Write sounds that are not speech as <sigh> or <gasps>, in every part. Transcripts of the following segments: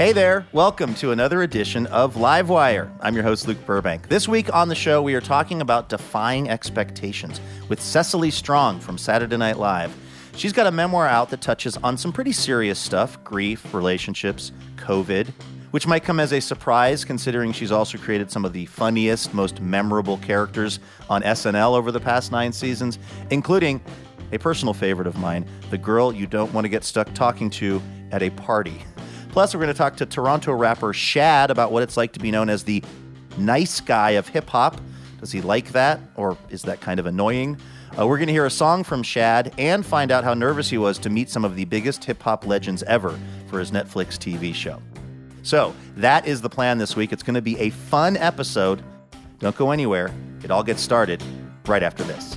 Hey there, welcome to another edition of Livewire. I'm your host, Luke Burbank. This week on the show, we are talking about defying expectations with Cecily Strong from Saturday Night Live. She's got a memoir out that touches on some pretty serious stuff grief, relationships, COVID, which might come as a surprise considering she's also created some of the funniest, most memorable characters on SNL over the past nine seasons, including a personal favorite of mine, the girl you don't want to get stuck talking to at a party. Plus, we're going to talk to Toronto rapper Shad about what it's like to be known as the nice guy of hip hop. Does he like that, or is that kind of annoying? Uh, we're going to hear a song from Shad and find out how nervous he was to meet some of the biggest hip hop legends ever for his Netflix TV show. So, that is the plan this week. It's going to be a fun episode. Don't go anywhere. It all gets started right after this.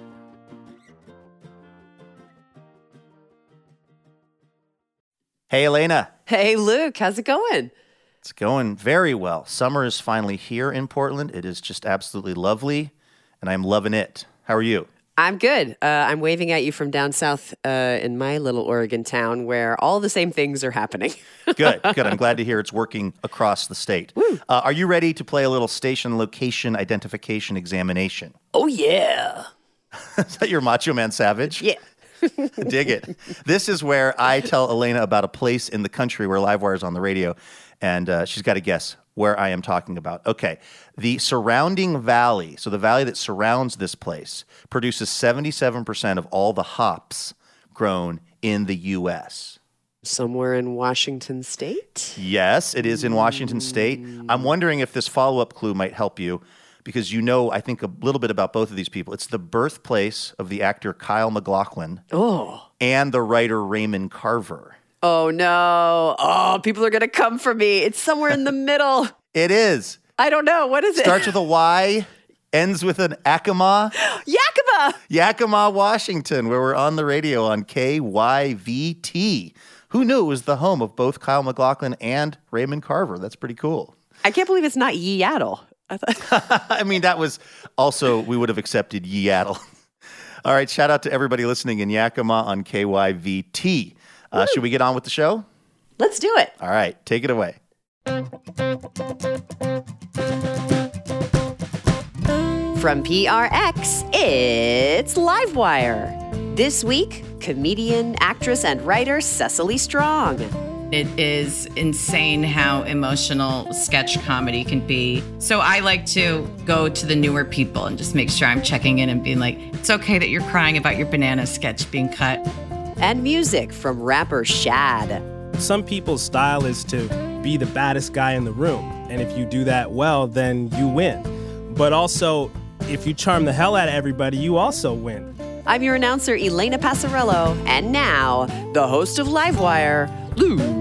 Hey, Elena. Hey, Luke, how's it going? It's going very well. Summer is finally here in Portland. It is just absolutely lovely, and I'm loving it. How are you? I'm good. Uh, I'm waving at you from down south uh, in my little Oregon town where all the same things are happening. <laughs> good, good. I'm glad to hear it's working across the state. Uh, are you ready to play a little station location identification examination? Oh, yeah. <laughs> is that your Macho Man Savage? Yeah. <laughs> Dig it. This is where I tell Elena about a place in the country where Livewire is on the radio, and uh, she's got to guess where I am talking about. Okay. The surrounding valley, so the valley that surrounds this place, produces 77% of all the hops grown in the U.S. Somewhere in Washington state? Yes, it is in Washington state. I'm wondering if this follow up clue might help you because you know, I think, a little bit about both of these people. It's the birthplace of the actor Kyle MacLachlan Oh. and the writer Raymond Carver. Oh, no. Oh, people are going to come for me. It's somewhere in the <laughs> middle. It is. I don't know. What is it? Starts with a Y, ends with an Yakima. <gasps> Yakima. Yakima, Washington, where we're on the radio on KYVT. Who knew it was the home of both Kyle MacLachlan and Raymond Carver? That's pretty cool. I can't believe it's not Yeattle. I thought. <laughs> I mean, that was also, we would have accepted Yeattle. <laughs> All right, shout out to everybody listening in Yakima on KYVT. Uh, should we get on with the show? Let's do it. All right, take it away. From PRX, it's Livewire. This week, comedian, actress, and writer Cecily Strong. It is insane how emotional sketch comedy can be. So I like to go to the newer people and just make sure I'm checking in and being like, it's okay that you're crying about your banana sketch being cut. And music from rapper Shad. Some people's style is to be the baddest guy in the room. And if you do that well, then you win. But also, if you charm the hell out of everybody, you also win. I'm your announcer, Elena Passarello, and now, the host of Livewire, Luke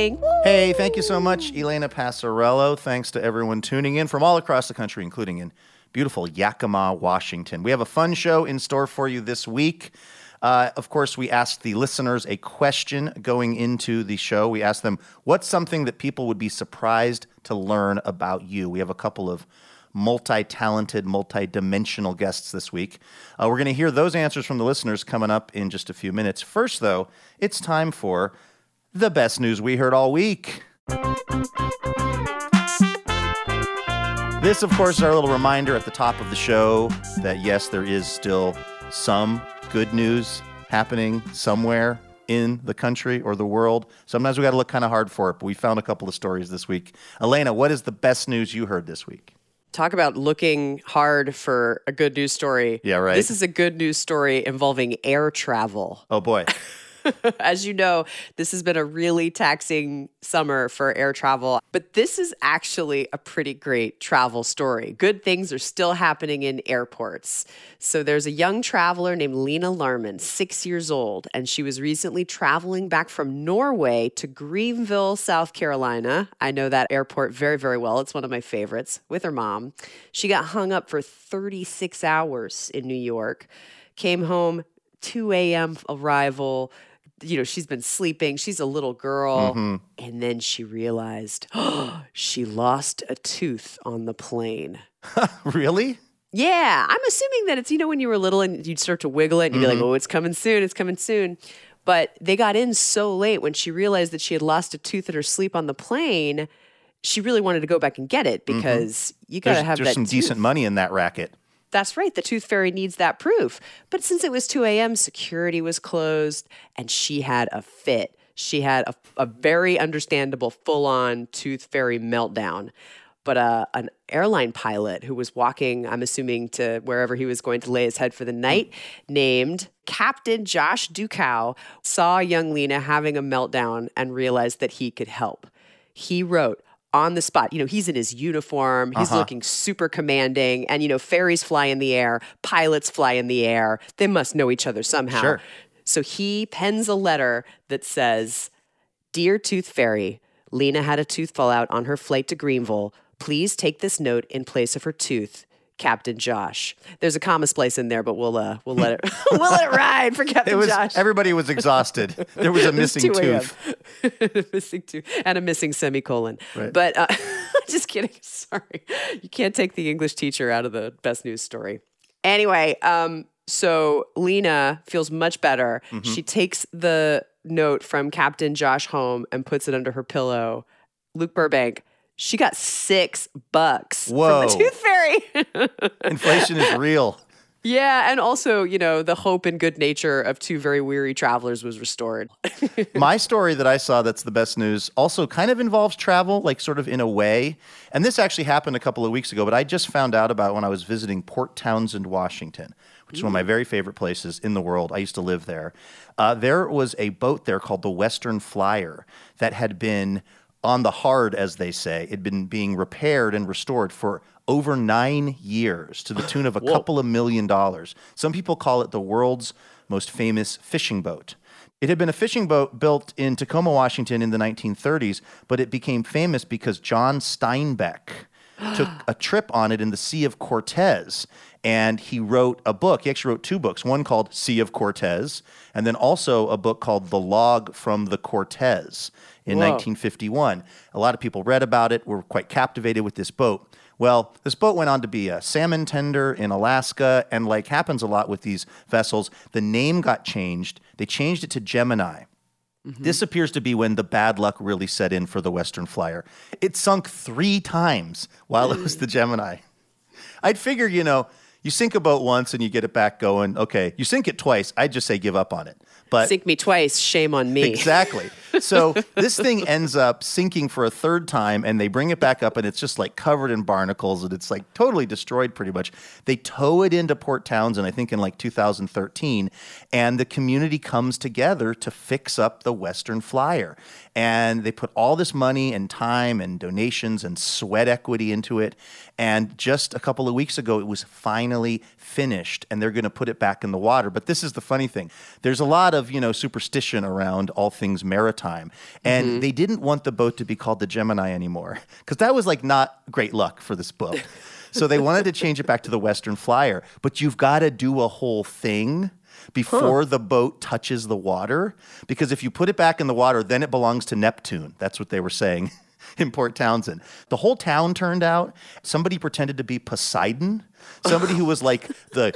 Burbank. Woo! Hey, thank you so much, Elena Passarello. Thanks to everyone tuning in from all across the country, including in beautiful Yakima, Washington. We have a fun show in store for you this week. Uh, of course, we asked the listeners a question going into the show. We asked them, What's something that people would be surprised to learn about you? We have a couple of multi talented, multi dimensional guests this week. Uh, we're going to hear those answers from the listeners coming up in just a few minutes. First, though, it's time for the best news we heard all week. This, of course, is our little reminder at the top of the show that yes, there is still some good news happening somewhere in the country or the world. Sometimes we got to look kind of hard for it, but we found a couple of stories this week. Elena, what is the best news you heard this week? Talk about looking hard for a good news story. Yeah, right. This is a good news story involving air travel. Oh boy. <laughs> <laughs> As you know, this has been a really taxing summer for air travel, but this is actually a pretty great travel story. Good things are still happening in airports. So there's a young traveler named Lena Larman, six years old, and she was recently traveling back from Norway to Greenville, South Carolina. I know that airport very, very well. It's one of my favorites with her mom. She got hung up for 36 hours in New York, came home 2 a.m. arrival. You know, she's been sleeping. She's a little girl. Mm-hmm. And then she realized <gasps> she lost a tooth on the plane. <laughs> really? Yeah, I'm assuming that it's, you know, when you were little and you'd start to wiggle it and you'd be like, mm-hmm. oh, it's coming soon, it's coming soon. But they got in so late when she realized that she had lost a tooth in her sleep on the plane. She really wanted to go back and get it mm-hmm. because you got to have there's that some tooth. decent money in that racket. That's right. The tooth fairy needs that proof. But since it was 2 a.m., security was closed and she had a fit. She had a, a very understandable full on tooth fairy meltdown. But uh, an airline pilot who was walking, I'm assuming, to wherever he was going to lay his head for the night, named Captain Josh Dukow, saw young Lena having a meltdown and realized that he could help. He wrote, on the spot. You know, he's in his uniform. He's uh-huh. looking super commanding. And, you know, fairies fly in the air, pilots fly in the air. They must know each other somehow. Sure. So he pens a letter that says, Dear Tooth Fairy, Lena had a tooth fall out on her flight to Greenville. Please take this note in place of her tooth. Captain Josh. There's a comma splice in there, but we'll uh, we'll let it <laughs> we'll let it <laughs> ride for Captain It was Josh. everybody was exhausted. There was a <laughs> It was missing tooth. missing tooth and a missing semicolon. Right. But uh, just kidding. Sorry, you can't take the English teacher out of the best news story. Anyway, um, so Lena feels much better. Mm-hmm. She takes the note from Captain Josh home and puts it under her pillow. Luke Burbank. She got six bucks Whoa. from the Tooth Fairy. <laughs> Inflation is real. yeah, and also, you know, the hope and good nature of two very weary travelers was restored. <laughs> My story that I saw that's the best news also kind of involves travel, like sort of in a way. And this actually happened a couple of weeks ago, but I just found out about when I was visiting Port Townsend, Washington, which is one of my very favorite places in the world. I used to live there. Uh, there was a boat there called the Western Flyer that had been on the hard, as they say. It'd been being repaired and restored for over nine years to the tune of a <laughs> couple of million dollars. Some people call it the world's most famous fishing boat. It had been a fishing boat built in Tacoma, Washington in the 1930s, but it became famous because John Steinbeck <gasps> took a trip on it in the Sea of Cortez. And he wrote a book. He actually wrote two books one called Sea of Cortez, and then also a book called The Log from the Cortez in Whoa. 1951. A lot of people read about it, were quite captivated with this boat. Well, this boat went on to be a salmon tender in Alaska, and like happens a lot with these vessels, the name got changed. They changed it to Gemini. Mm-hmm. This appears to be when the bad luck really set in for the Western Flyer. It sunk three times while it was the Gemini. I'd figure, you know, you sink a boat once and you get it back going. Okay, you sink it twice. I'd just say give up on it. But Sink me twice, shame on me. Exactly. <laughs> So this thing ends up sinking for a third time, and they bring it back up, and it's just like covered in barnacles, and it's like totally destroyed pretty much. They tow it into Port Townsend, I think in like 2013, and the community comes together to fix up the Western Flyer. And they put all this money and time and donations and sweat equity into it. And just a couple of weeks ago, it was finally finished, and they're going to put it back in the water. But this is the funny thing: there's a lot of you know superstition around all things maritime, and mm-hmm. they didn't want the boat to be called the Gemini anymore because that was like not great luck for this book. <laughs> so they wanted to change it back to the Western Flyer. But you've got to do a whole thing before the boat touches the water because if you put it back in the water, then it belongs to Neptune. That's what they were saying. <laughs> <laughs> in Port Townsend. The whole town turned out. Somebody pretended to be Poseidon, somebody who was like <laughs> the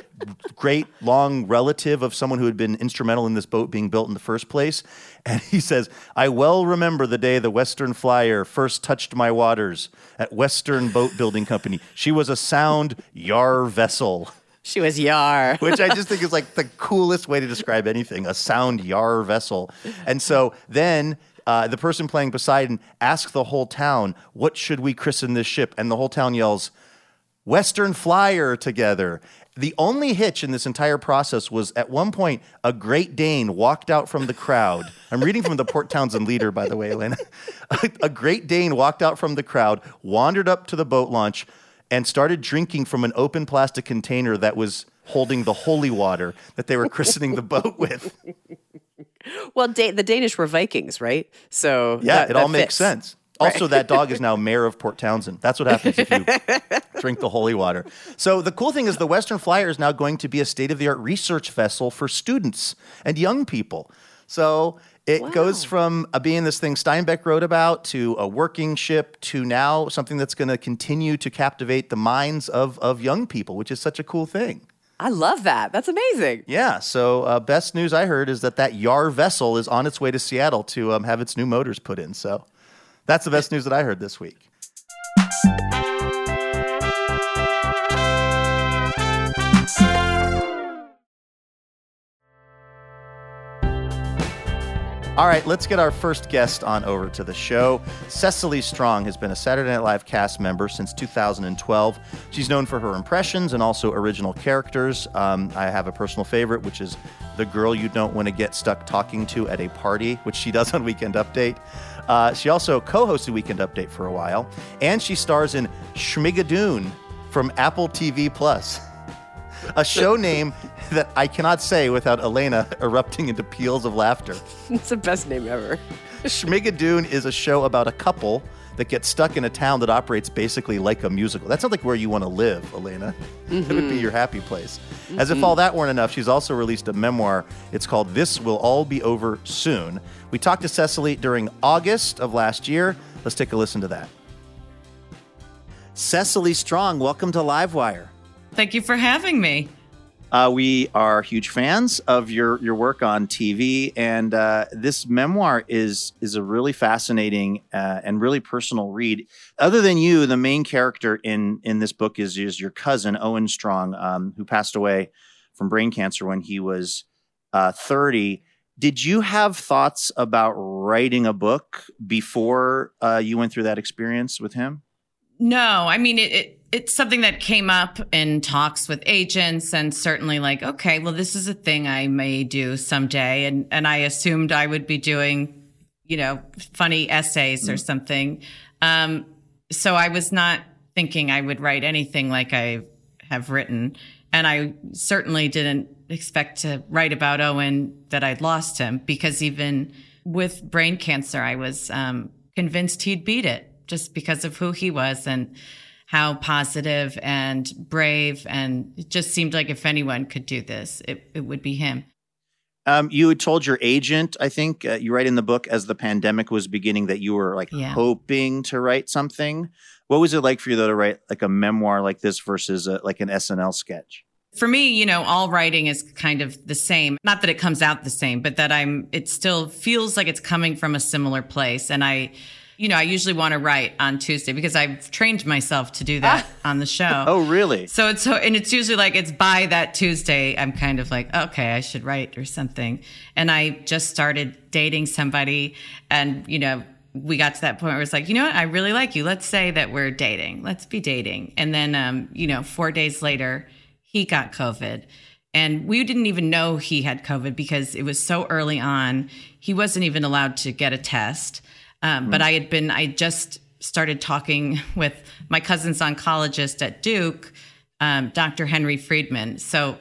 great long relative of someone who had been instrumental in this boat being built in the first place. And he says, I well remember the day the Western Flyer first touched my waters at Western Boat Building Company. She was a sound yar vessel. She was Yar. <laughs> which I just think is like the coolest way to describe anything a sound yar vessel. And so then uh, the person playing Poseidon asks the whole town, What should we christen this ship? And the whole town yells, Western Flyer together. The only hitch in this entire process was at one point a Great Dane walked out from the crowd. I'm reading from the Port Townsend Leader, by the way, Elena. A, <laughs> a Great Dane walked out from the crowd, wandered up to the boat launch, and started drinking from an open plastic container that was holding the holy water that they were christening the boat with. <laughs> Well, da- the Danish were Vikings, right? So Yeah, that- it all that makes fits. sense. Also, that dog is now mayor of Port Townsend. That's what happens if you <laughs> drink the holy water. So, the cool thing is, the Western Flyer is now going to be a state of the art research vessel for students and young people. So, it goes from uh, being this thing Steinbeck wrote about to a working ship to now something that's going to continue to captivate the minds of, of young people, which is such a cool thing. I love that. That's amazing. Yeah. So, uh, best news I heard is that that Yar vessel is on its way to Seattle to um, have its new motors put in. So, that's the best news that I heard this week. All right, let's get our first guest on over to the show. Cecily Strong has been a Saturday Night Live cast member since 2012. She's known for her impressions and also original characters. Um, I have a personal favorite, which is the girl you don't want to get stuck talking to at a party, which she <laughs> does on Weekend Update. Uh, she also co hosted Weekend Update for a while, and she stars in Schmigadoon from Apple TV Plus <laughs> a show name that I cannot say without Elena erupting into peals of laughter. It's the best name ever. Schmigadoon is a show about a couple that gets stuck in a town that operates basically like a musical. That sounds like where you want to live, Elena. It would be mm-hmm. your happy place. As if mm-hmm. all that weren't enough, she's also released a memoir. It's called This Will All Be Over Soon. We talked to Cecily during August of last year. Let's take a listen to that. Cecily Strong, welcome to Livewire. Thank you for having me. Uh, we are huge fans of your your work on TV, and uh, this memoir is is a really fascinating uh, and really personal read. Other than you, the main character in in this book is is your cousin Owen Strong, um, who passed away from brain cancer when he was uh, thirty. Did you have thoughts about writing a book before uh, you went through that experience with him? No, I mean it, it. It's something that came up in talks with agents, and certainly like, okay, well, this is a thing I may do someday, and and I assumed I would be doing, you know, funny essays or something. Um, so I was not thinking I would write anything like I have written, and I certainly didn't expect to write about Owen that I'd lost him because even with brain cancer, I was um, convinced he'd beat it just because of who he was. And how positive and brave and it just seemed like if anyone could do this it, it would be him Um, you had told your agent, I think, uh, you write in the book as the pandemic was beginning that you were like Yeah. hoping to write something. What was it like for you though to write like a memoir like this versus a, like an SNL sketch? for me you know all writing is kind of the same not that it comes out the same but that i'm it still feels like it's coming from a similar place and i you know i usually want to write on tuesday because i've trained myself to do that <laughs> on the show Oh, really? So it's so, and it's usually like it's by that Tuesday, I'm kind of like, okay, I should write or something. And I just started dating somebody, and you know, we got to that point where it's like, you know what, I really like you. Let's say that we're dating. Let's be dating. And then, um, you know, four days later, he got COVID. And we didn't even know he had COVID because it was so early on. He wasn't even allowed to get a test. Um, But I had been, I just started talking with my cousin's oncologist at Duke, um, Dr. Henry Friedman. So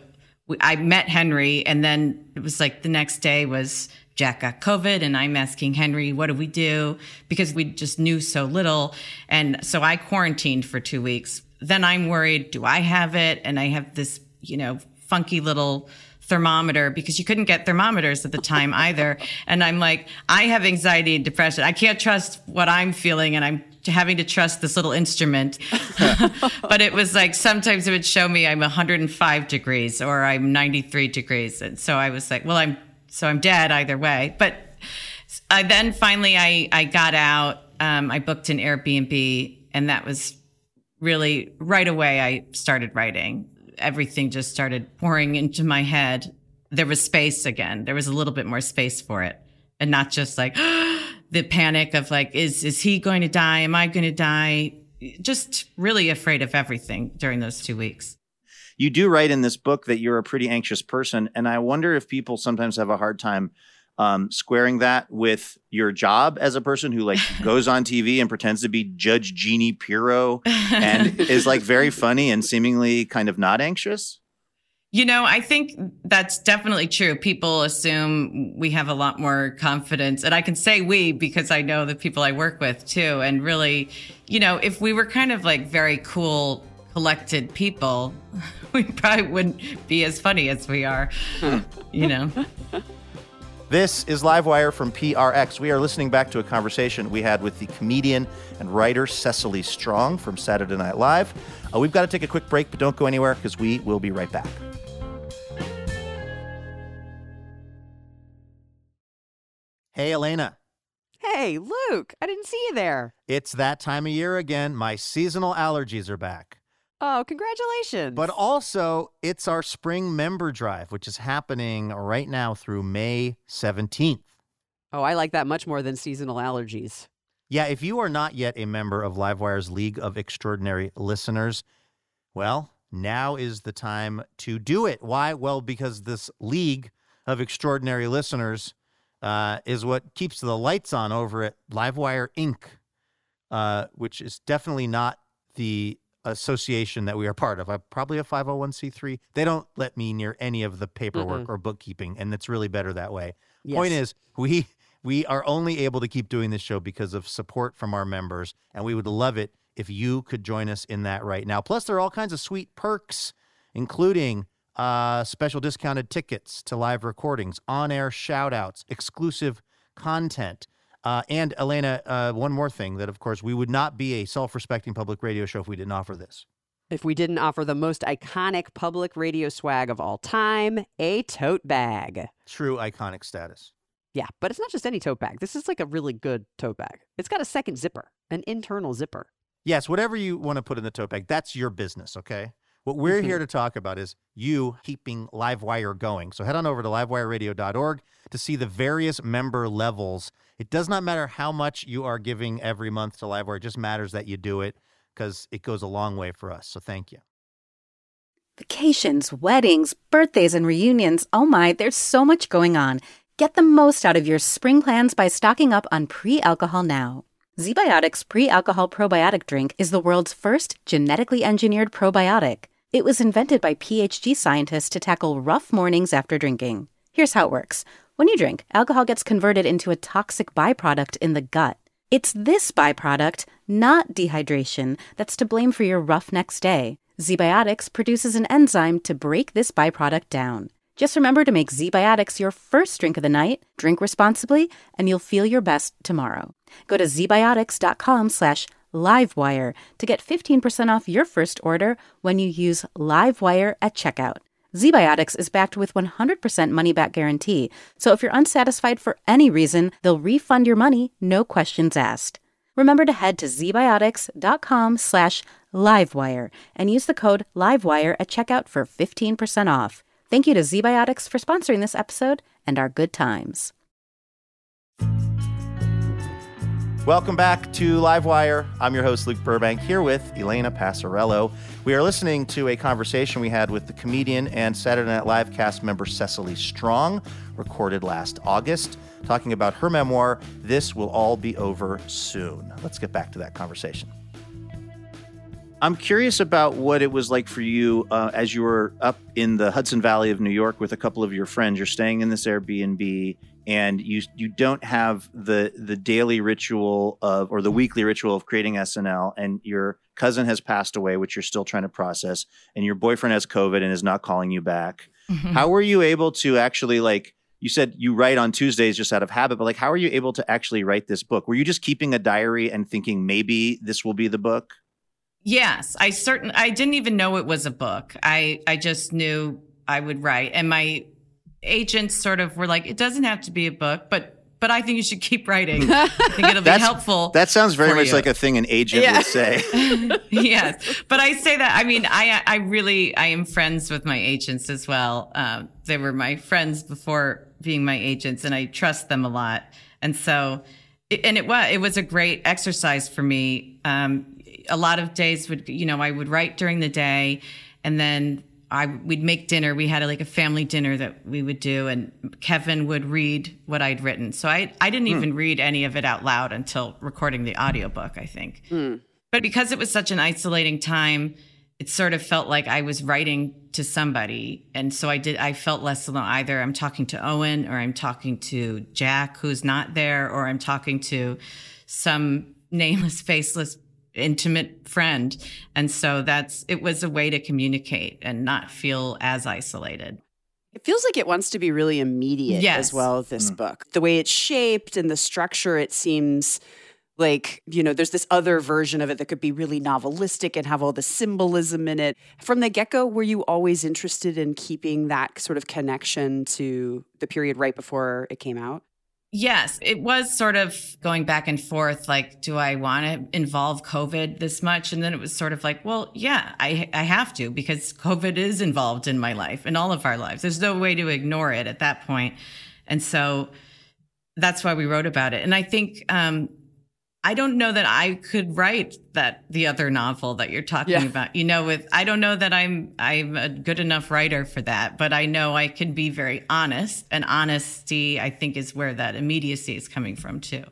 we, I met Henry, and then it was like the next day was Jack got COVID, and I'm asking Henry, what do we do? Because we just knew so little. And so I quarantined for two weeks. Then I'm worried, do I have it? And I have this, you know, funky little thermometer because you couldn't get thermometers at the time <laughs> either. And I'm like, I have anxiety and depression. I can't trust what I'm feeling and I'm having to trust this little instrument. <laughs> <laughs> but it was like sometimes it would show me I'm 105 degrees or I'm 93 degrees. And so I was like, well, I'm so I'm dead either way. But I then finally I I got out. Um, I booked an Airbnb, and that was really right away. I started writing. Everything just started pouring into my head. There was space again. There was a little bit more space for it, and not just like <gasps> the panic of like, is is he going to die? Am I going to die? Just really afraid of everything during those two weeks you do write in this book that you're a pretty anxious person, and I wonder if people sometimes have a hard time um, squaring that with your job as a person who like <laughs> goes on TV and pretends to be Judge Jeanine Pirro and <laughs> is like very funny and seemingly kind of not anxious. You know, I think that's definitely true. People assume we have a lot more confidence. And I can say we because I know the people I work with too. And really, you know, if we were kind of like very cool collected people, <laughs> we probably wouldn't be as funny as we are, you know. This is Livewire from PRX. We are listening back to a conversation we had with the comedian and writer Cecily Strong from Saturday Night Live. Uh, we've got to take a quick break, but don't go anywhere because we will be right back. Hey, Elena. Hey, Luke. I didn't see you there. It's that time of year again. My seasonal allergies are back. Oh, congratulations. But also, it's our spring member drive, which is happening right now through May 17th. Oh, I like that much more than seasonal allergies. Yeah, if you are not yet a member of Livewire's League of Extraordinary Listeners, well, now is the time to do it. Why? Well, because this League of Extraordinary Listeners uh, is what keeps the lights on over at Livewire Inc., uh, which is definitely not the association that we are part of. I'm probably a 501c3. They don't let me near any of the paperwork mm or bookkeeping, and it's really better that way. Yes. Point is, we we are only able to keep doing this show because of support from our members, and we would love it if you could join us in that right now. Plus, there are all kinds of sweet perks, including uh, special discounted tickets to live recordings, on-air shout-outs, exclusive content. Uh, and Elena, uh, one more thing that, of course, we would not be a self respecting public radio show if we didn't offer this. If we didn't offer the most iconic public radio swag of all time, a tote bag. True iconic status. Yeah, but it's not just any tote bag. This is like a really good tote bag. It's got a second zipper, an internal zipper. Yes, whatever you want to put in the tote bag, that's your business, okay? What we're mm-hmm. here to talk about is you keeping Livewire going. So head on over to livewireradio.org to see the various member levels. It does not matter how much you are giving every month to Livewire, it just matters that you do it because it goes a long way for us. So thank you. Vacations, weddings, birthdays, and reunions. Oh my, there's so much going on. Get the most out of your spring plans by stocking up on pre alcohol now. ZBiotics pre alcohol probiotic drink is the world's first genetically engineered probiotic. It was invented by PhD scientists to tackle rough mornings after drinking. Here's how it works when you drink, alcohol gets converted into a toxic byproduct in the gut. It's this byproduct, not dehydration, that's to blame for your rough next day. ZBiotics produces an enzyme to break this byproduct down. Just remember to make ZBiotics your first drink of the night, drink responsibly, and you'll feel your best tomorrow. Go to zbiotics.com slash Livewire to get 15% off your first order when you use Livewire at checkout. ZBiotics is backed with 100% money back guarantee, so if you're unsatisfied for any reason, they'll refund your money, no questions asked. Remember to head to zbiotics.com slash livewire and use the code livewire at checkout for 15% off. Thank you to ZBiotics for sponsoring this episode and our good times. Welcome back to Livewire. I'm your host, Luke Burbank, here with Elena Passarello. We are listening to a conversation we had with the comedian and Saturday Night Live cast member Cecily Strong, recorded last August, talking about her memoir, This Will All Be Over Soon. Let's get back to that conversation. I'm curious about what it was like for you uh, as you were up in the Hudson Valley of New York with a couple of your friends. You're staying in this Airbnb and you you don't have the the daily ritual of or the weekly ritual of creating SNL and your cousin has passed away which you're still trying to process and your boyfriend has covid and is not calling you back mm-hmm. How were you able to actually like? You said you write on Tuesdays just out of habit, but like, how are you able to actually write this book? Were you just keeping a diary and thinking maybe this will be the book? Yes, I certain I didn't even know it was a book. I I just knew I would write, and my agents sort of were like, "It doesn't have to be a book, but but I think you should keep writing. <laughs> I think it'll be helpful." That sounds very much you. like a thing an agent Yeah. would say. <laughs> <laughs> yes, but I say that. I mean, I I really I am friends with my agents as well. Um, they were my friends before being my agents, and I trust them a lot. And so, it, and it was it was a great exercise for me. Um, a lot of days would you know I would write during the day, and then I we'd make dinner. We had like a family dinner that we would do, and Kevin would read what I'd written. So I I didn't even hmm. read any of it out loud until recording the audiobook, I think. Hmm. But because it was such an isolating time, it sort of felt like I was writing to somebody. And so I did, I felt less alone. Either I'm talking to Owen or I'm talking to Jack, who's not there, or I'm talking to some <laughs> nameless, faceless, intimate friend. And so that's, it was a way to communicate and not feel as isolated. It feels like it wants to be really immediate Yes. as well, this hmm. book. The way it's shaped and the structure, it seems like, you know, there's this other version of it that could be really novelistic and have all the symbolism in it. From the get go, were you always interested in keeping that sort of connection to the period right before it came out? Yes, it was sort of going back and forth. Like, do I want to involve COVID this much? And then it was sort of like, well, yeah, I I have to because COVID is involved in my life, in all of our lives. There's no way to ignore it at that point, and so that's why we wrote about it. And I think um, I don't know that I could write that the other novel that you're talking Yeah. about. You know, with I don't know that I'm I'm a good enough writer for that, but I know I can be very honest, and honesty I think is where that immediacy is coming from too.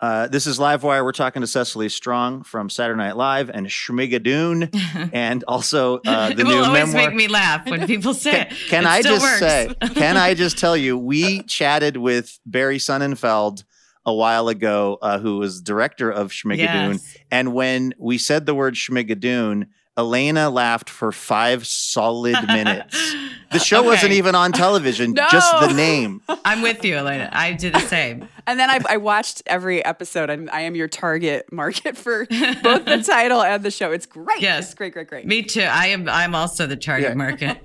Uh, this is Livewire. We're talking to Cecily Strong from Saturday Night Live and Schmigadoon, <laughs> and also uh, <laughs> the it new will always make me laugh when <laughs> people say it. Can It I still just works. say? Can I just tell you? We chatted with Barry Sonnenfeld a while ago, uh, who was director of Schmigadoon, Yes. and when we said the word Schmigadoon, Elena laughed for five solid minutes. <laughs> The show wasn't even on television; No. <laughs> just the name. <laughs> I'm with you, Elena. I did the same. And then I, I watched every episode. I'm, I am your target market for both the title and the show. It's great. Yes. It's great, great, great. Me too. I am. I'm also the target Yeah. market.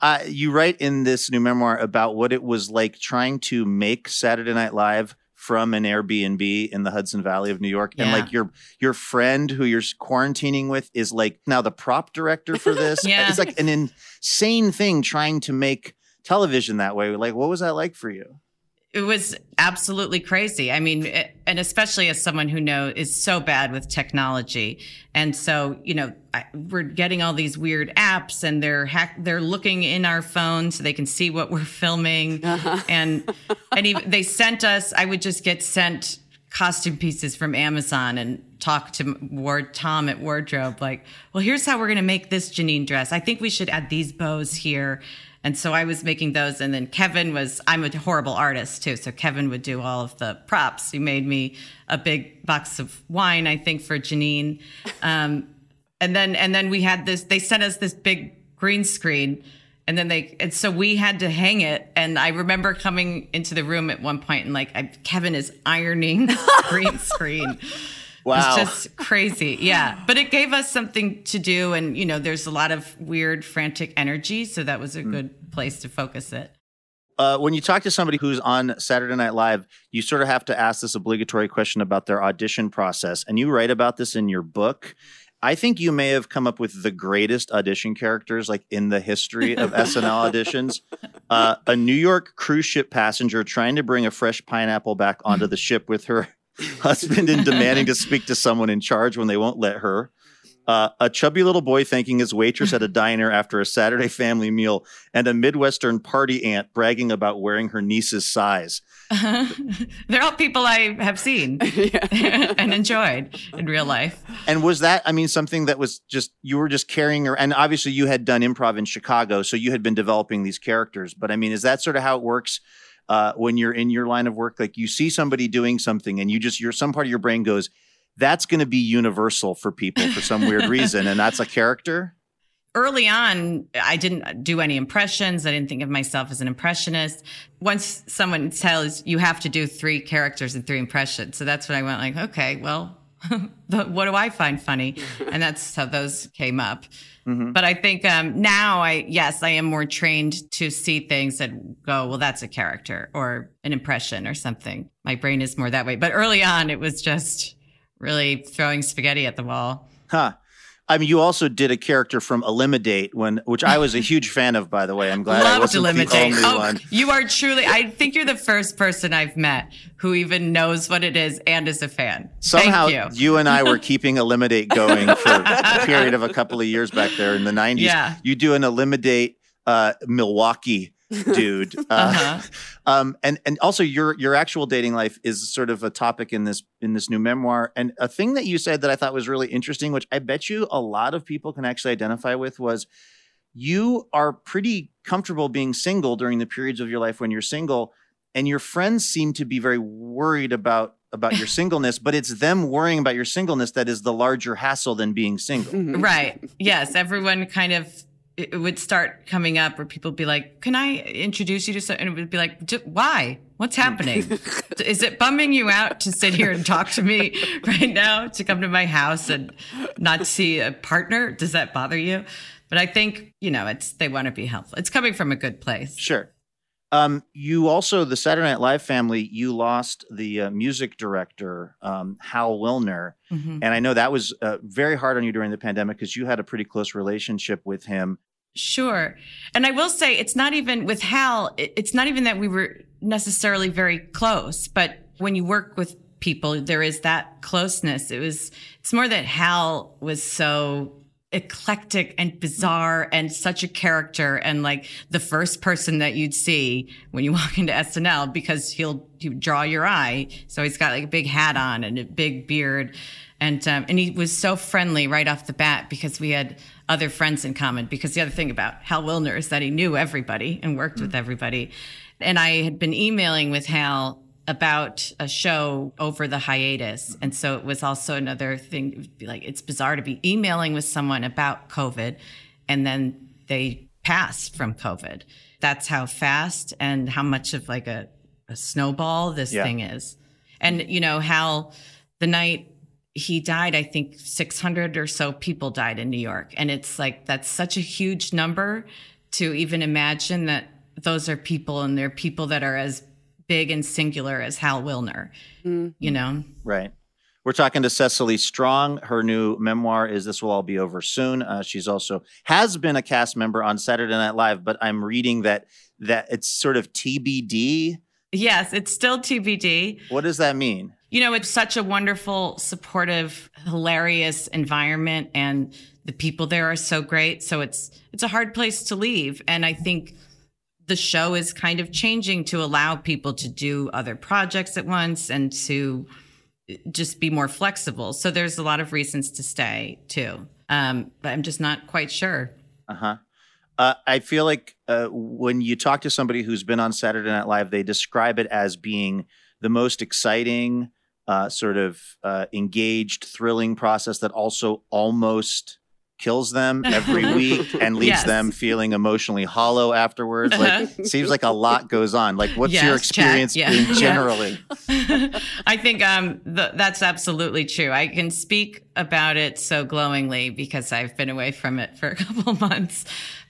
Uh, you write in this new memoir about what it was like trying to make Saturday Night Live from an Airbnb in the Hudson Valley of New York, and like your your friend who you're quarantining with is like now the prop director for <laughs> this. Yeah. It's like an insane thing trying to make television that way. Like, what was that like for you? It was absolutely crazy. I mean, it, and especially as someone who know is so bad with technology, and so you know I, we're getting all these weird apps, and they're hack, they're looking in our phone so they can see what we're filming, uh-huh. and and even, they sent us. I would just get sent costume pieces from Amazon and talk to Ward Tom at wardrobe like, well, here's how we're gonna make this Jeanine dress. I think we should add these bows here. And so I was making those. And then Kevin was, I'm a horrible artist too. So Kevin would do all of the props. He made me a big box of wine, I think, for Jeanine. Um, and then, and then we had this, they sent us this big green screen. And then they, and so we had to hang it. And I remember coming into the room at one point and like, I, Kevin is ironing the <laughs> green screen. Wow. It's just crazy. Yeah. But it gave us something to do. And, you know, there's a lot of weird, frantic energy. So that was a good place to focus it. uh, when you talk to somebody who's on Saturday Night Live, you sort of have to ask this obligatory question about their audition process. And you write about this in your book. I think you may have come up with the greatest audition characters like in the history of SNL <laughs> auditions. Uh, a New York cruise ship passenger trying to bring a fresh pineapple back onto the ship with her <laughs> husband and demanding to speak to someone in charge when they won't let her. Uh, a chubby little boy thanking his waitress at a diner after a Saturday family meal, and a Midwestern party aunt bragging about wearing her niece's size. <laughs> They're all people I have seen <laughs> and enjoyed in real life. And was that, I mean, something that was just, you were just carrying her, and obviously you had done improv in Chicago, so you had been developing these characters. But I mean, is that sort of how it works uh, when you're in your line of work? Like you see somebody doing something, and you just, your some part of your brain goes, that's going to be universal for people for some weird reason, and that's a character? early on, I didn't do any impressions. I didn't think of myself as an impressionist. Once someone tells you have to do three characters and three impressions, so that's when I went like, okay, well, <laughs> what do I find funny? <laughs> And that's how those came up. Mm-hmm. But I think um, now I, yes, I am more trained to see things and go, well, that's a character or an impression or something. My brain is more that way. But early on, it was just really throwing spaghetti at the wall. Huh. I mean, you also did a character from Elimidate, when which I was a <laughs> huge fan of. By the way, I'm glad Loved I wasn't Elimidate. the only oh, one. You are truly. I think you're the first person I've met who even knows what it is and is a fan. Somehow, Thank you. and I were <laughs> keeping Elimidate going for a period of a couple of years back there in the 90s. Yeah. You do an Elimidate uh, Milwaukee dude. <laughs> Uh, Uh-huh. um, and and also your your actual dating life is sort of a topic in this in this new memoir. And a thing that you said that I thought was really interesting, which I bet you a lot of people can actually identify with, was you are pretty comfortable being single during the periods of your life when you're single, and your friends seem to be very worried about about your <laughs> singleness, but it's them worrying about your singleness that is the larger hassle than being single. Right. Yes. Everyone kind of it would start coming up where people would be like, "Can I introduce you to?" Some-? And it would be like, "J- "Why? What's happening? <laughs> Is it bumming you out to sit here and talk to me <laughs> right now? To come to my house and not see a partner? Does that bother you?" But I think you know, it's they want to be helpful. It's coming from a good place. Sure. Um, you also, the Saturday Night Live family, you lost the uh, music director, um, Hal Willner. Mhm. And I know that was uh, very hard on you during the pandemic because you had a pretty close relationship with him. Sure. And I will say it's not even with Hal, it's not even that we were necessarily very close, but when you work with people, there is that closeness. It was, it's more that Hal was so eclectic and bizarre and such a character and like the first person that you'd see when you <laughs> walk into SNL because he'll, he'll draw your eye. So he's got like a big hat on and a big beard. And, um, and he was so friendly right off the bat because we had other friends in common. Because the other thing about Hal Willner is that he knew everybody and worked with everybody. And I had been emailing with Hal about a show over the hiatus. And so it was also another thing. It would be like, it's bizarre to be emailing with someone about COVID and then they passed from COVID. That's how fast and how much of like a, a snowball this Yeah. thing is. And, you know, Hal, the night he died, I think 600 or so people died in New York. And it's like, that's such a huge number to even imagine that those are people and they're people that are as big and singular as Hal Willner, you know? Right. We're talking to Cecily Strong. Her new memoir is This Will All Be Over Soon. Uh, she's also has been a cast member on Saturday Night Live, but I'm reading that that it's sort of TBD. Yes, it's still TBD. What does that mean? You know, it's such a wonderful, supportive, hilarious environment and the people there are so great. So it's it's a hard place to leave. And I think the show is kind of changing to allow people to do other projects at once and to just be more flexible. So there's a lot of reasons to stay too. Um, but I'm just not quite sure. Uh-huh. Uh, I feel like uh, when you talk to somebody who's been on Saturday Night Live, they describe it as being the most exciting, uh, sort of uh, engaged, thrilling process that also almost kills them <laughs> every week and leaves Yes. them feeling emotionally hollow afterwards. Like, Uh-huh. seems like a lot goes on. Like, what's your Yes, check. experience Yeah. been Yeah. generally? <laughs> I think um, th- that's absolutely true. I can speak about it so glowingly because I've been away from it for a couple <laughs> months.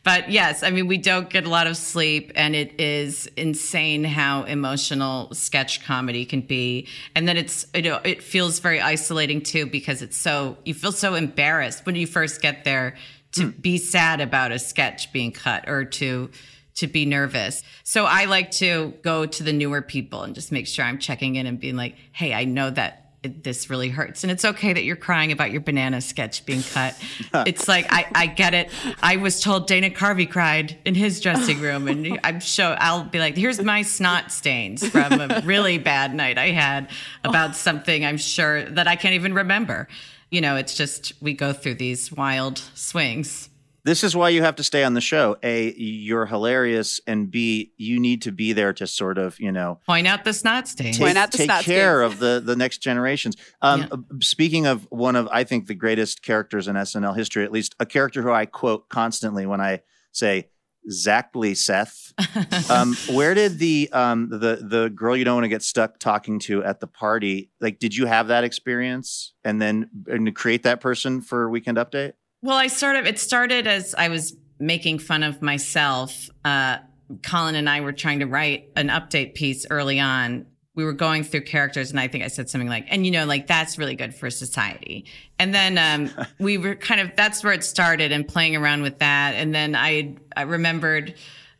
But yes, I mean, we don't get a lot of sleep, and it is insane how emotional sketch comedy can be. And then it's, you know, it feels very isolating too because it's so, you feel so embarrassed when you first get there to mm. be sad about a sketch being cut or to, to be nervous. So I like to go to the newer people and just make sure I'm checking in and being like, hey, I know that it, this really hurts. And it's okay that you're crying about your banana sketch being cut. <laughs> it's like, I, I get it. I was told Dana Carvey cried in his dressing room. And <laughs> I'm sure I'll be like, here's my snot stains from a really bad night I had about oh. something I'm sure that I can't even remember. You know, it's just we go through these wild swings. This is why you have to stay on the show. A, you're hilarious, and B, you need to be there to sort of, you know, Point out the snot stain. take, Point out the take snot care stains. of the the next generations. Um, Yeah. uh, Speaking of one of, I think the greatest characters in SNL history, at least a character who I quote constantly when I say exactly Seth. <laughs> um, where did the um, the the girl you don't want to get stuck talking to at the party? Like, did you have that experience and then and create that person for Weekend Update? Well, I sort of, it started as I was making fun of myself. Uh, Colin and I were trying to write an update piece early on. We were going through characters, and I think I said something like, and you know, like that's really good for society. And then um, <laughs> we were kind of, that's where it started and playing around with that. And then I, I remembered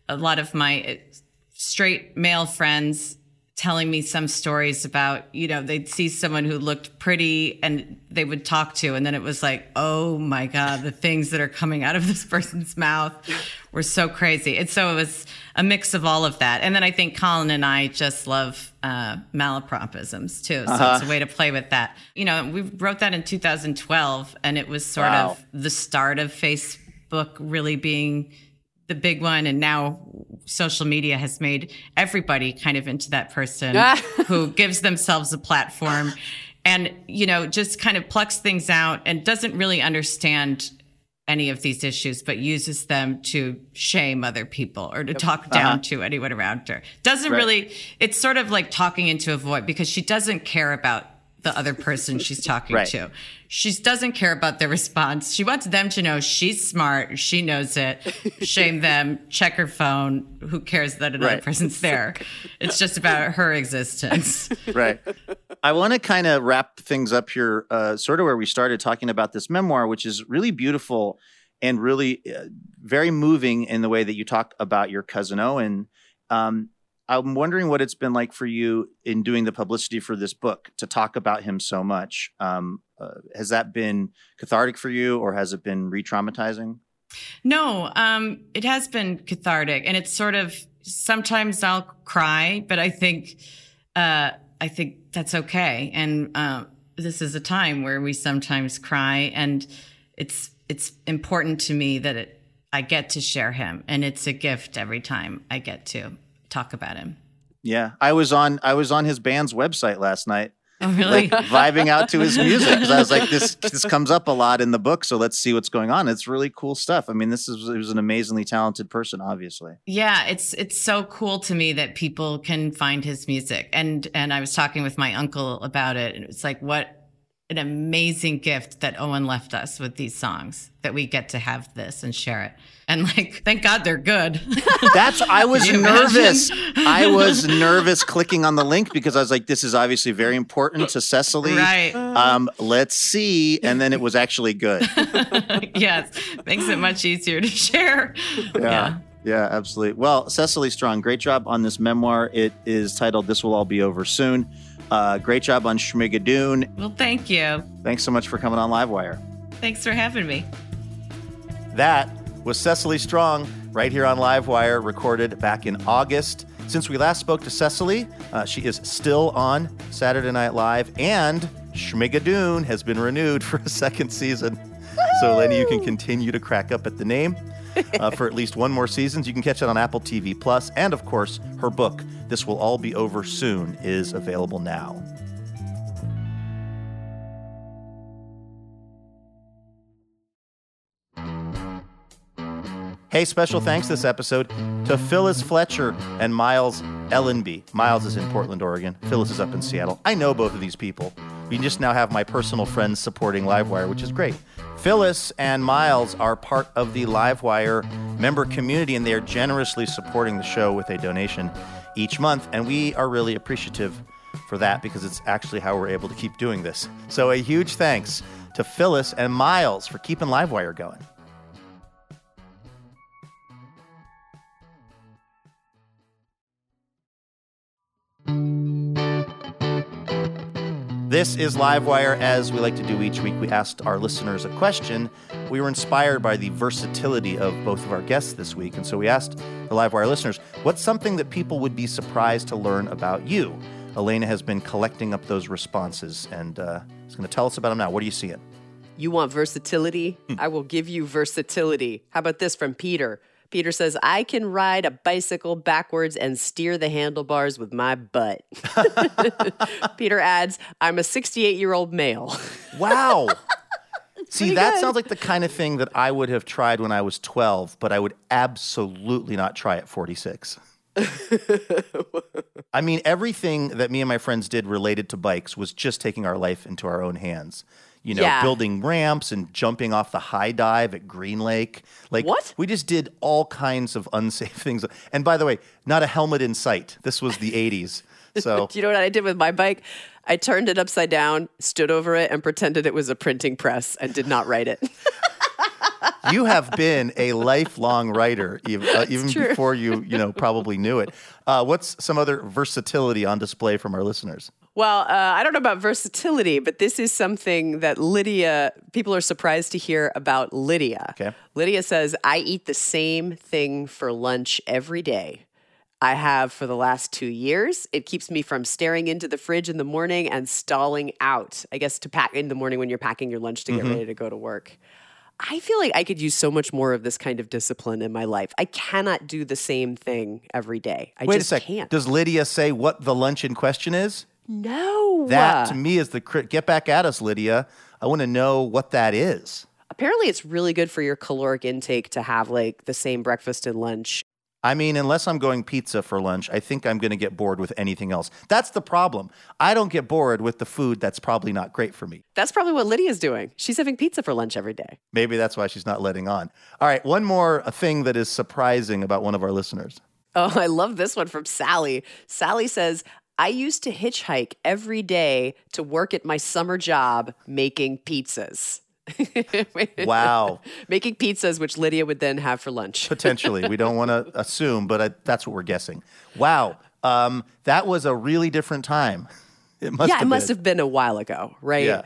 a lot of my uh, straight male friends telling me some stories about, you know, they'd see someone who looked pretty and they would talk to, and then it was like, oh my God, the things that are coming out of this <laughs> person's mouth were so crazy. And so it was a mix of all of that. And then I think Colin and I just love uh, malapropisms too. So it's a way to play with that. You know, we wrote that in 2012, and it was sort Wow. of the start of Facebook really being the big one and now social media has made everybody kind of into that person <laughs> who gives themselves a platform and you know just kind of plucks things out and doesn't really understand any of these issues but uses them to shame other people or to talk down uh-huh. to anyone around her. Doesn't Right. really it's sort of like talking into a void because she doesn't care about the other person she's talking Right. to she doesn't care about their response. She wants them to know she's smart. She knows it. <laughs> Shame them. Check her phone. Who cares that another Right. person's there? It's just about her existence. <laughs> right. I want to kind of wrap things up here, uh, sort of where we started talking about this memoir, which is really beautiful and really uh, very moving in the way that you talk about your cousin Owen. Um, I'm wondering what it's been like for you in doing the publicity for this book to talk about him so much. Um, uh, has that been cathartic for you, or has it been re-traumatizing? No, um, it has been cathartic, and it's sort of sometimes I'll cry, but I think uh, I think that's okay. And uh, this is a time where we sometimes cry, and it's it's important to me that it I get to share him, and it's a gift every time I get to talk about him. Yeah, I was on I was on his band's website last night. Oh, really? like vibing out to his <laughs> music because I was like, this this comes up a lot in the book, so let's see what's going on. It's really cool stuff. I mean, this is he was an amazingly talented person, obviously. Yeah, it's it's so cool to me that people can find his music. And and I was talking with my uncle about it and it's like what an amazing gift that Owen left us with these songs that we get to have this and share it. And like thank God they're good. <laughs> That's I was nervous. I was nervous clicking on the link because I was like, this is obviously very important to Cecily. Right. Um, let's see. And then it was actually good. <laughs> yes, makes it much easier to share. Yeah. Yeah, absolutely. Well, Cecily Strong, great job on this memoir. It is titled This Will All Be Over Soon. Uh, great job on Schmigadoon. Well, thank you. Thanks so much for coming on Livewire. Thanks for having me. That was Cecily Strong right here on Livewire, recorded back in August. Since we last spoke to Cecily, uh, she is still on Saturday Night Live, and Schmigadoon has been renewed <laughs> for a second season. So, Lenny, you can continue to crack up at the name uh, for at least one more season. You can catch it on Apple TV Plus, and of course, her book, This Will All Be Over Soon, is available now. Hey, special thanks this episode to Phyllis Fletcher and Miles Ellenby. Miles is in Portland, Oregon. Phyllis is up in Seattle. I know both of these people. We just now have my personal friends supporting Livewire, which is great. Phyllis and Miles are part of the Livewire member community, and they are generously supporting the show with a donation each month. And we are really appreciative for that because it's actually how we're able to keep doing this. So, a huge thanks to Phyllis and Miles for keeping Livewire going. This is Livewire. As we like to do each week, we asked our listeners a question. We were inspired by the versatility of both of our guests this week, and so we asked the Livewire listeners, what's something that people would be surprised to learn about you? Elena has been collecting up those responses and uh, is going to tell us about them now. What are you seeing? You want versatility? I will give you versatility. How about this from Peter? Peter says, I can ride a bicycle backwards and steer the handlebars with my butt. <laughs> Peter adds, I'm a 68 year old male. Wow. <laughs> See, that good. sounds like the kind of thing that I would have tried when I was 12, but I would absolutely not try at 46. <laughs> I mean, everything that me and my friends did related to bikes was just taking our life into our own hands. You know, Yeah. building ramps and jumping off the high dive at Green Lake. Like, What? We just did all kinds of unsafe <laughs> things. And by the way, not a helmet in sight. This was the 80s. <laughs> So Do you know what I did with my bike? I turned it upside down, stood over it, and pretended it was a printing press and did not write it. <laughs> you have been a lifelong writer, uh, even true. before you, you know, probably knew it. Uh, what's some other versatility on display from our listeners? Well, uh, I don't know about versatility, but this is something that Lydia, people are surprised to hear about Lydia. Okay. Lydia says, I eat the same thing for lunch every day. I have for the last two years. It keeps me from staring into the fridge in the morning and stalling out, I guess, to pack in the morning when you're packing your lunch to get ready to go to work. I feel like I could use so much more of this kind of discipline in my life. I cannot do the same thing every day. I Wait a just sec. can't. Does Lydia say what the lunch in question is? No. That to me is the crit. Get back at us, Lydia. I want to know what that is. apparently it's really good for your caloric intake to have like the same breakfast and lunch. I mean, unless I'm going pizza for lunch, I think I'm going to get bored with anything else. That's the problem. I don't get bored with the food that's probably not great for me. That's probably what Lydia's doing. She's having pizza for lunch every day. Maybe that's why she's not letting on. All right, one more thing that is surprising about one of our listeners. Oh, <laughs> I love this one from Sally. Sally says, I used to hitchhike every day to work at my summer job making pizzas. <laughs> Wow. making pizzas, which Lydia would then have for lunch. <laughs> Potentially. We don't want to assume, but I, that's what we're guessing. Wow. Um, that was a really different time. It must yeah, it must been. have been a while ago, right? Yeah.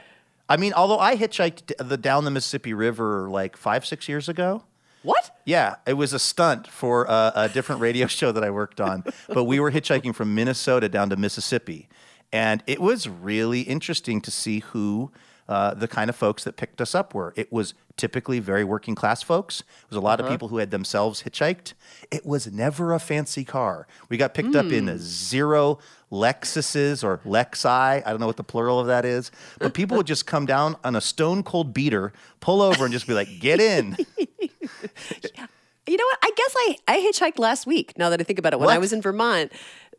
I mean, although I hitchhiked the down the Mississippi River like five, six years ago. What? Yeah, it was a stunt for a, a different radio <laughs> show that I worked on. But we were hitchhiking from Minnesota down to Mississippi. And it was really interesting to see who uh, the kind of folks that picked us up were. It was typically very working class folks. It was a lot of people who had themselves hitchhiked. It was never a fancy car. We got picked up in a zero Lexuses or Lexi. I don't know what the plural of that is. But people would just come down on a stone cold beater, pull over, and just be like, get in. <laughs> You know what? I guess I, I hitchhiked last week. Now that I think about it, when I was in Vermont,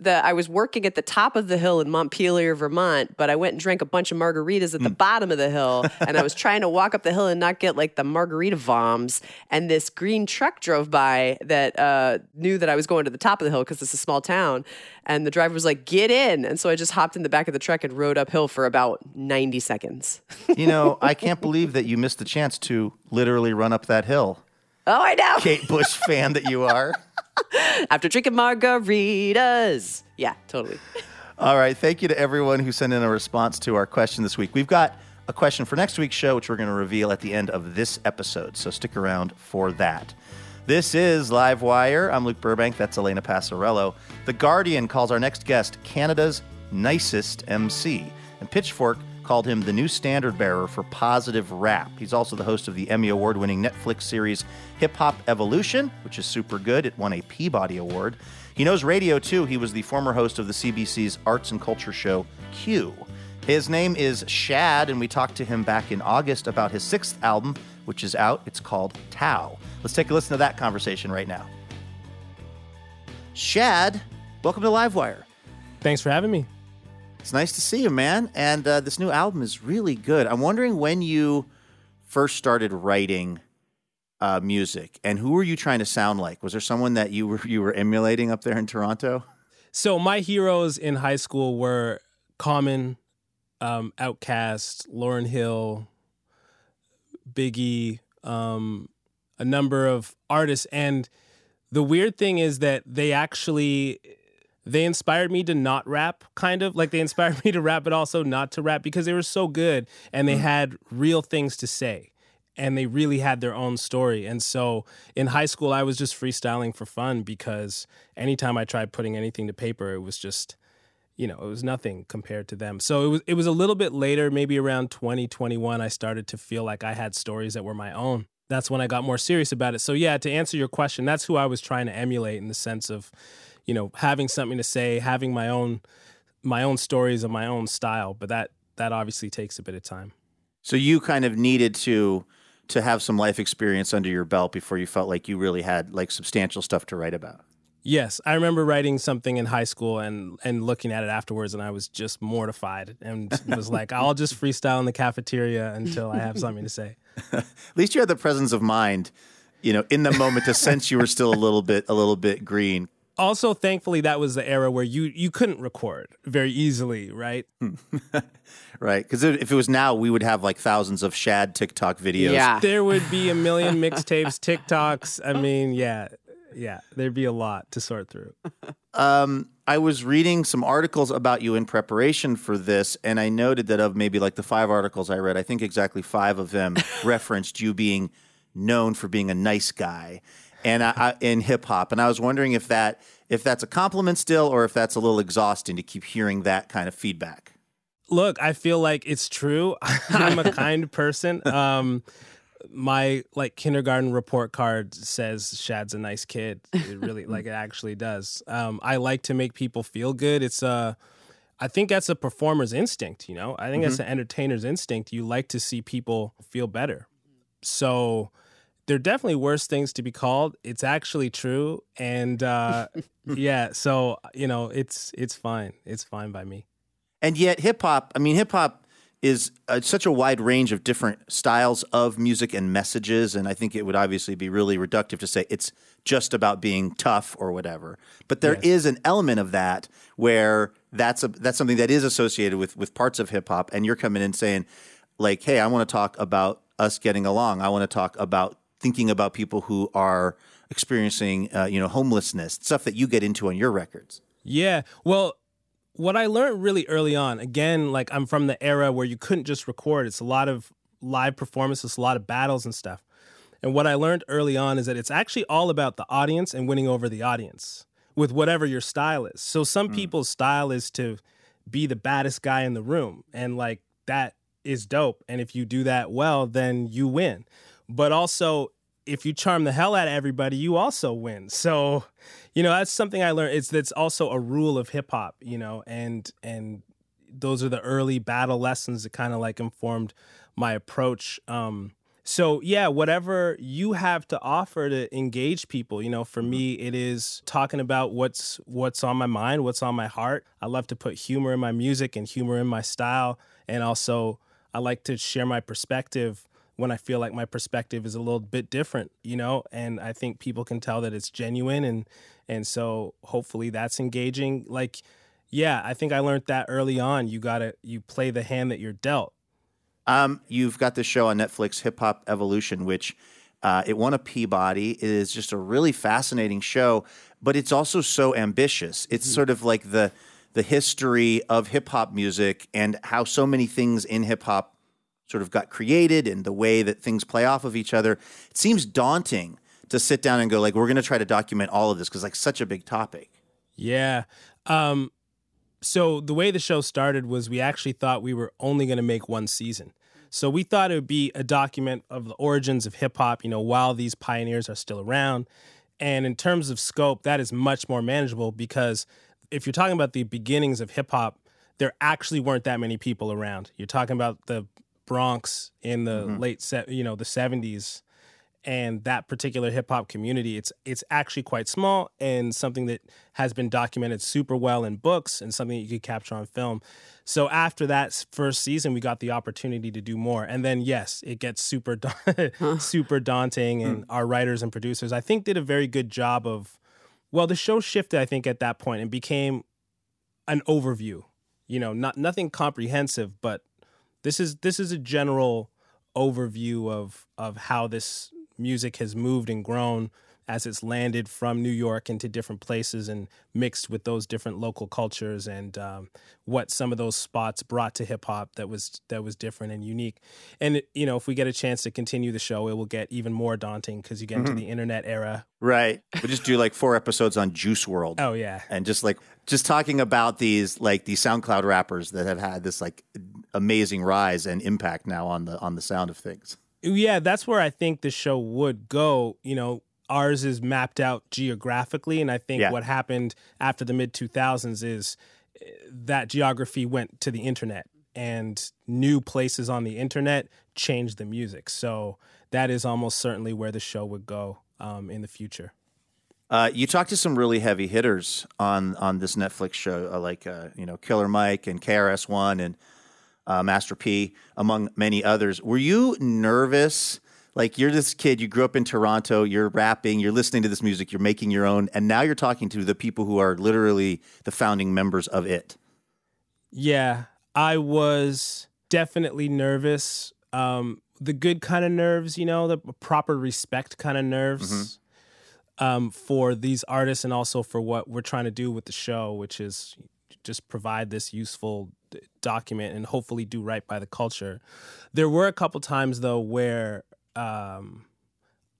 the I was working at the top of the hill in Montpelier, Vermont, but I went and drank a bunch of margaritas at the bottom of the hill, <laughs> and I was trying to walk up the hill and not get like the margarita voms. And this green truck drove by that uh, knew that I was going to the top of the hill because it's a small town, and the driver was like, "Get in!" And so I just hopped in the back of the truck and rode uphill for about ninety seconds. <laughs> You know, I can't <laughs> believe that you missed the chance to literally run up that hill. oh, I know. Kate Bush fan that you are. After drinking margaritas, yeah, totally. All right. Thank you to everyone who sent in a response to our question this week. We've got a question for next week's show, which we're going to reveal at the end of this episode. So stick around for that. This is Live Wire. I'm Luke Burbank. That's Elena Passarello. The Guardian calls our next guest Canada's nicest MC. And Pitchfork called him the new standard bearer for positive rap. He's also the host of the Emmy Award winning Netflix series Hip Hop Evolution, which is super good. It won a Peabody Award. He knows radio too. He was the former host of the CBC's arts and culture show Q. His name is Shad, and we talked to him back in August about his sixth album, which is out. It's called Tao. Let's take a listen to that conversation right now. Shad, welcome to Livewire. Thanks for having me. It's nice to see you, man. And uh, this new album is really good. I'm wondering when you first started writing uh, music, and who were you trying to sound like? Was there someone that you were you were emulating up there in Toronto? So my heroes in high school were Common, um, OutKast, Lauryn Hill, Biggie, um, a number of artists, and the weird thing is that they actually they inspired me to not rap kind of like they inspired <laughs> me to rap but also not to rap because they were so good and they mm. had real things to say and they really had their own story and so in high school i was just freestyling for fun because anytime i tried putting anything to paper it was just you know, it was nothing compared to them. So it was it was a little bit later, maybe around 2021, I started to feel like I had stories that were my own. That's when I got more serious about it. So yeah, to answer your question, that's who I was trying to emulate in the sense of, you know, having something to say, having my own my own stories of my own style, but that that obviously takes a bit of time. So you kind of needed to to have some life experience under your belt before you felt like you really had like substantial stuff to write about. Yes, I remember writing something in high school and and looking at it afterwards, and I was just mortified and <laughs> was like, "I'll just freestyle in the cafeteria until I have something to say." <laughs> At least you had the presence of mind, you know, in the moment to sense you were still a little bit a little bit green. Also, thankfully, that was the era where you you couldn't record very easily, right? <laughs> right, because if it was now, we would have like thousands of Shad TikTok videos. Yeah. There would be a million <laughs> mixtapes, TikToks. I mean, yeah, yeah, there'd be a lot to sort through. Um, I was reading some articles about you in preparation for this, and I noted that of maybe like the five articles I read, I think exactly five of them <laughs> referenced you being known for being a nice guy, and I, I, in hip hop. And I was wondering if that if that's a compliment still, or if that's a little exhausting to keep hearing that kind of feedback. Look, I feel like it's true. <laughs> I'm a kind person. Um, my like kindergarten report card says Shad's a nice kid. It really <laughs> like it actually does. Um, I like to make people feel good. It's a I think that's a performer's instinct, you know? I think that's an entertainer's instinct. You like to see people feel better. So there are definitely worse things to be called. It's actually true. And uh, <laughs> yeah, so you know, it's it's fine. It's fine by me. And yet, hip hop, I mean, hip hop is uh, such a wide range of different styles of music and messages. And I think it would obviously be really reductive to say it's just about being tough or whatever. But there Yes. is an element of that where that's a, that's something that is associated with with parts of hip hop. And you're coming in saying, like, hey, I want to talk about us getting along. I want to talk about thinking about people who are experiencing, uh, you know, homelessness, stuff that you get into on your records. Yeah. Well, what I learned really early on, again, like I'm from the era where you couldn't just record. It's a lot of live performances, a lot of battles and stuff. And what I learned early on is that it's actually all about the audience and winning over the audience with whatever your style is. So some people's style is to be the baddest guy in the room and like that is dope. And if you do that well, then you win. But also if you charm the hell out of everybody, you also win. So, you know, that's something I learned. It's that's also a rule of hip hop, you know, and and those are the early battle lessons that kind of like informed my approach. Um, so yeah, whatever you have to offer to engage people, you know, for me it is talking about what's what's on my mind, what's on my heart. I love to put humor in my music and humor in my style, and also I like to share my perspective when I feel like my perspective is a little bit different, you know, and I think people can tell that it's genuine and and so hopefully that's engaging. Like yeah, I think I learned that early on. You got to you play the hand that you're dealt. Um, you've got this show on Netflix, Hip Hop Evolution, which uh, it won a Peabody. It is just a really fascinating show, but it's also so ambitious. It's sort of like the the history of hip hop music and how so many things in hip hop sort of got created and the way that things play off of each other. It seems daunting to sit down and go like, we're going to try to document all of this because like such a big topic. Yeah. Um, so the way the show started was we actually thought we were only going to make one season. So we thought it would be a document of the origins of hip hop, you know, while these pioneers are still around. And in terms of scope, that is much more manageable because if you're talking about the beginnings of hip hop, there actually weren't that many people around. You're talking about the Bronx in the mm-hmm. late, se- you know, the 70s and that particular hip hop community it's it's actually quite small and something that has been documented super well in books and something that you could capture on film. So after that first season we got the opportunity to do more and then yes, it gets super da- <laughs> super daunting and hmm. our writers and producers I think did a very good job of well the show shifted I think at that point and became an overview. You know, not nothing comprehensive, but this is this is a general overview of of how this music has moved and grown as it's landed from New York into different places and mixed with those different local cultures and um, what some of those spots brought to hip hop that was that was different and unique. And you know, if we get a chance to continue the show, it will get even more daunting because you get into the internet era. Right. We just do like four episodes on Juice WRLD. Oh yeah, and just like just talking about these like these SoundCloud rappers that have had this like amazing rise and impact now on the on the sound of things. yeah. That's where I think the show would go. You know, ours is mapped out geographically, and I think Yeah. what happened after the mid two thousands is eh, that geography went to the internet, and new places on the internet changed the music. So that is almost certainly where the show would go um, in the future. Uh, you talked to some really heavy hitters on on this Netflix show, uh, like uh, you know Killer Mike and KRS One and uh, Master P, among many others. Were you nervous? Like you're this kid, you grew up in Toronto, you're rapping, you're listening to this music, you're making your own, and now you're talking to the people who are literally the founding members of it. Yeah, I was definitely nervous. Um, the good kind of nerves, you know, the proper respect kind of nerves um, for these artists and also for what we're trying to do with the show, which is just provide this useful document and hopefully do right by the culture. There were a couple times though where um,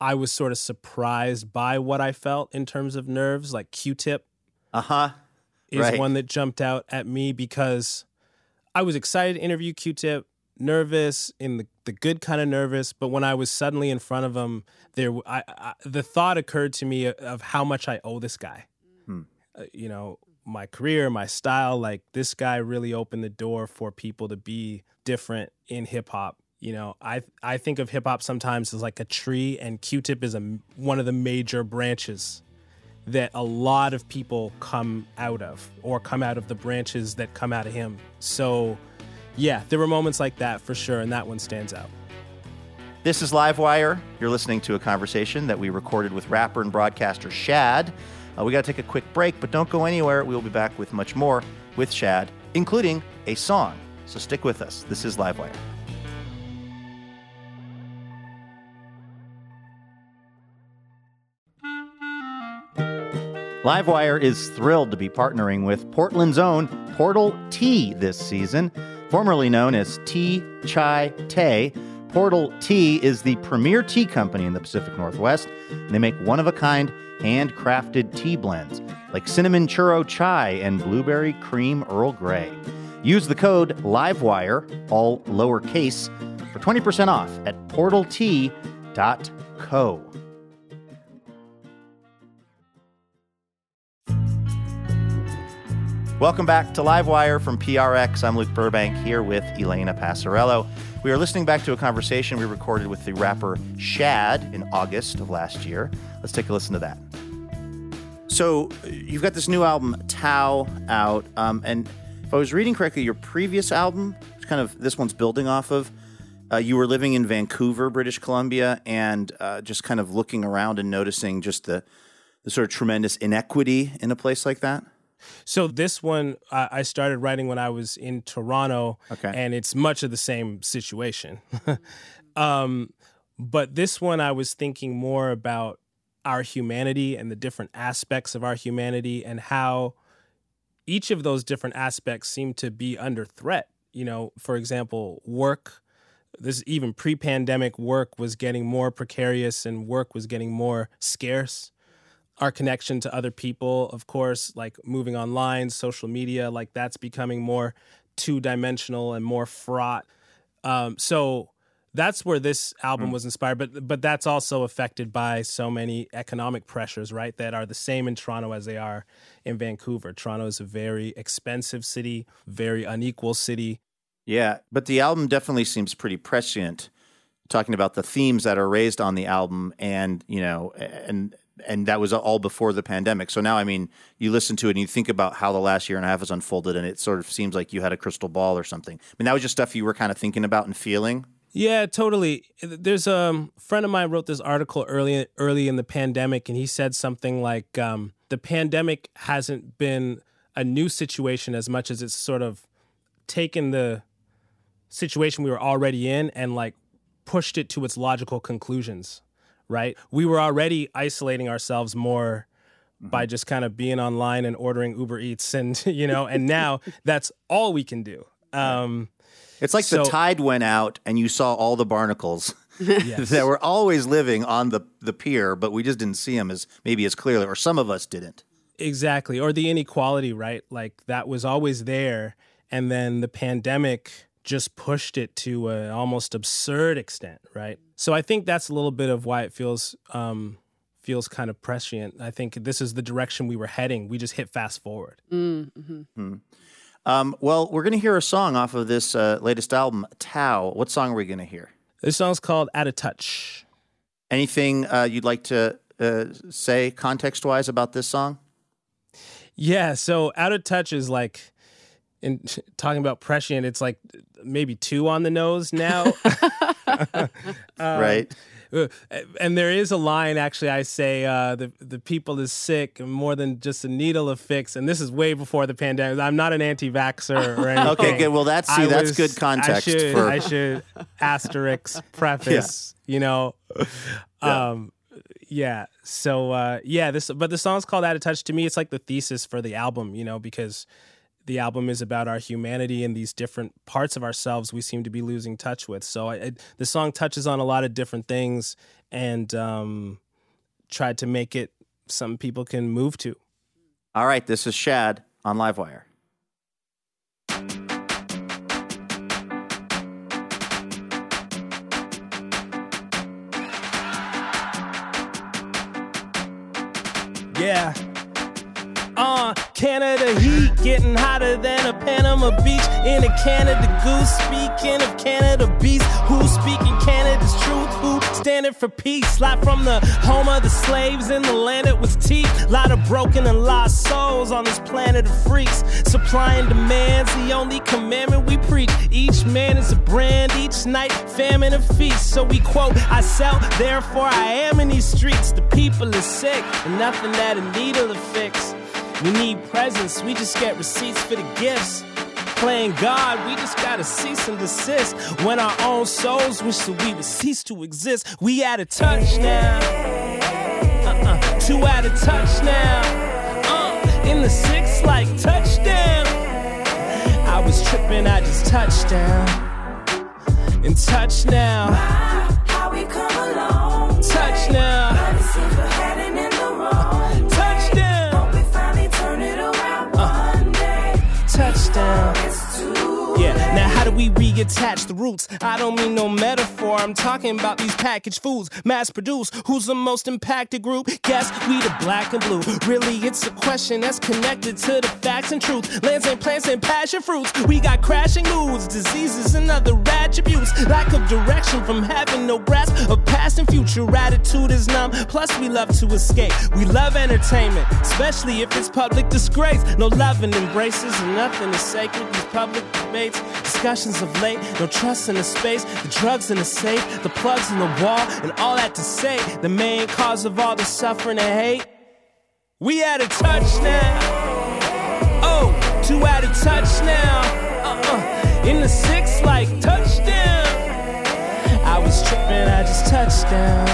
I was sort of surprised by what I felt in terms of nerves, like Q-Tip Uh huh. is Right. one that jumped out at me because I was excited to interview Q-Tip, nervous in the, the good kind of nervous, but when I was suddenly in front of him, there I, I, the thought occurred to me of how much I owe this guy. Hmm. Uh, you know, my career, my style, like this guy really opened the door for people to be different in hip hop. You know, I I think of hip hop sometimes as like a tree, and Q-Tip is a one of the major branches that a lot of people come out of or come out of the branches that come out of him. So, yeah, there were moments like that for sure, and that one stands out. This is Livewire. You're listening to a conversation that we recorded with rapper and broadcaster Shad. Uh, we got to take a quick break, but don't go anywhere. We'll be back with much more with Shad, including a song. So stick with us. This is Livewire. Livewire is thrilled to be partnering with Portland's own Portal Tea this season. Formerly known as Tea Chai Té, Portal Tea is the premier tea company in the Pacific Northwest. And they make one of a kind, handcrafted tea blends like cinnamon churro chai and blueberry cream Earl Grey. Use the code LIVEWIRE, all lowercase, for 20% off at portaltea.co. Welcome back to Livewire from PRX. I'm Luke Burbank here with Elena Passarello. We are listening back to a conversation we recorded with the rapper Shad in August of last year. Let's take a listen to that. So, you've got this new album, Tao, out. Um, and if I was reading correctly, your previous album, which kind of this one's building off of, uh, you were living in Vancouver, British Columbia, and uh, just kind of looking around and noticing just the, the sort of tremendous inequity in a place like that. So this one I I started writing when I was in Toronto, Okay. and it's much of the same situation. <laughs> um, but this one I was thinking more about our humanity and the different aspects of our humanity and how each of those different aspects seem to be under threat. You know, for example, work. This even pre-pandemic work was getting more precarious and work was getting more scarce our connection to other people, of course, like moving online, social media, like that's becoming more two dimensional and more fraught. Um, so that's where this album was inspired, but but that's also affected by so many economic pressures, right? That are the same in Toronto as they are in Vancouver. Toronto is a very expensive city, very unequal city. Yeah, but the album definitely seems pretty prescient, talking about the themes that are raised on the album, and you know, and and that was all before the pandemic. So now, I mean, you listen to it and you think about how the last year and a half has unfolded, and it sort of seems like you had a crystal ball or something. I mean, that was just stuff you were kind of thinking about and feeling. Yeah, totally. There's um, a friend of mine wrote this article early early in the pandemic, and he said something like, um, "The pandemic hasn't been a new situation as much as it's sort of taken the situation we were already in and like pushed it to its logical conclusions." Right? We were already isolating ourselves more Mm-hmm. by just kind of being online and ordering Uber Eats and <laughs> you know, and now that's all we can do. Um It's like So- the tide went out and you saw all the barnacles <laughs> <laughs> yes. that were always living on the, the pier, but we just didn't see them as maybe as clearly, or some of us didn't. Exactly. Or the inequality, right? Like that was always there. And then the pandemic just pushed it to an almost absurd extent, right? So I think that's a little bit of why it feels um, feels kind of prescient. I think this is the direction we were heading. We just hit fast forward. Um, well, we're going to hear a song off of this uh, latest album, Tao. What song are we going to hear? This song's called Out of Touch. Anything uh, you'd like to uh, say context wise about this song? Yeah, so Out of Touch is like in <laughs> talking about prescient, it's like maybe two on the nose now. <laughs> <laughs> right? Uh, and there is a line actually I say uh, the the people is sick more than just a needle of fix and this is way before the pandemic. I'm not an anti-vaxxer or anything. Okay, good. Well, that's- see, I that's was- good context I should, for- I should asterisk preface, you know. Um yeah. So uh yeah, this but the song's called Out of Touch to me it's like the thesis for the album, you know, because the album is about our humanity and these different parts of ourselves we seem to be losing touch with. So I, I, the song touches on a lot of different things and um, tried to make it something people can move to. All right, this is Shad on Livewire. Yeah. Uh, Canada heat getting hotter than a Panama beach in a Canada goose. Speaking of Canada beast, who's speaking Canada's truth? Who standing for peace? Live from the home of the slaves in the land it was teeth. Lot of broken and lost souls on this planet of freaks. Supply and demand's the only commandment we preach. Each man is a brand, each night famine and feast. So we quote, I sell, therefore I am in these streets. The people are sick, and nothing that a needle will fix. We need presents, we just get receipts for the gifts. Playing God, we just gotta cease and desist. When our own souls wish that we would cease to exist, we out of touch now. Uh-uh, two out of touch now. Uh, in the six like touchdown. I was tripping, I just touched down. And touch now. How we come along. Touch now. Yeah, now how do we reattach the roots? I don't mean no metaphor, I'm talking about these packaged foods, mass produced. Who's the most impacted group? Guess we the black and blue. Really, it's a question that's connected to the facts and truth. Lands and plants and passion fruits. We got crashing moods, diseases and other attributes. Lack of direction from having no grasp of past and future. Attitude is numb, plus we love to escape. We love entertainment, especially if it's public disgrace. No love and embraces, and nothing is sacred. These public debates, discussions of late, no trust in the space, the drugs in the safe, the plugs in the wall, and all that to say, the main cause of all the suffering and hate. We out of touch now. Oh, two out of touch now. Uh-uh. In the six, like touchdown. I was tripping, I just touched down.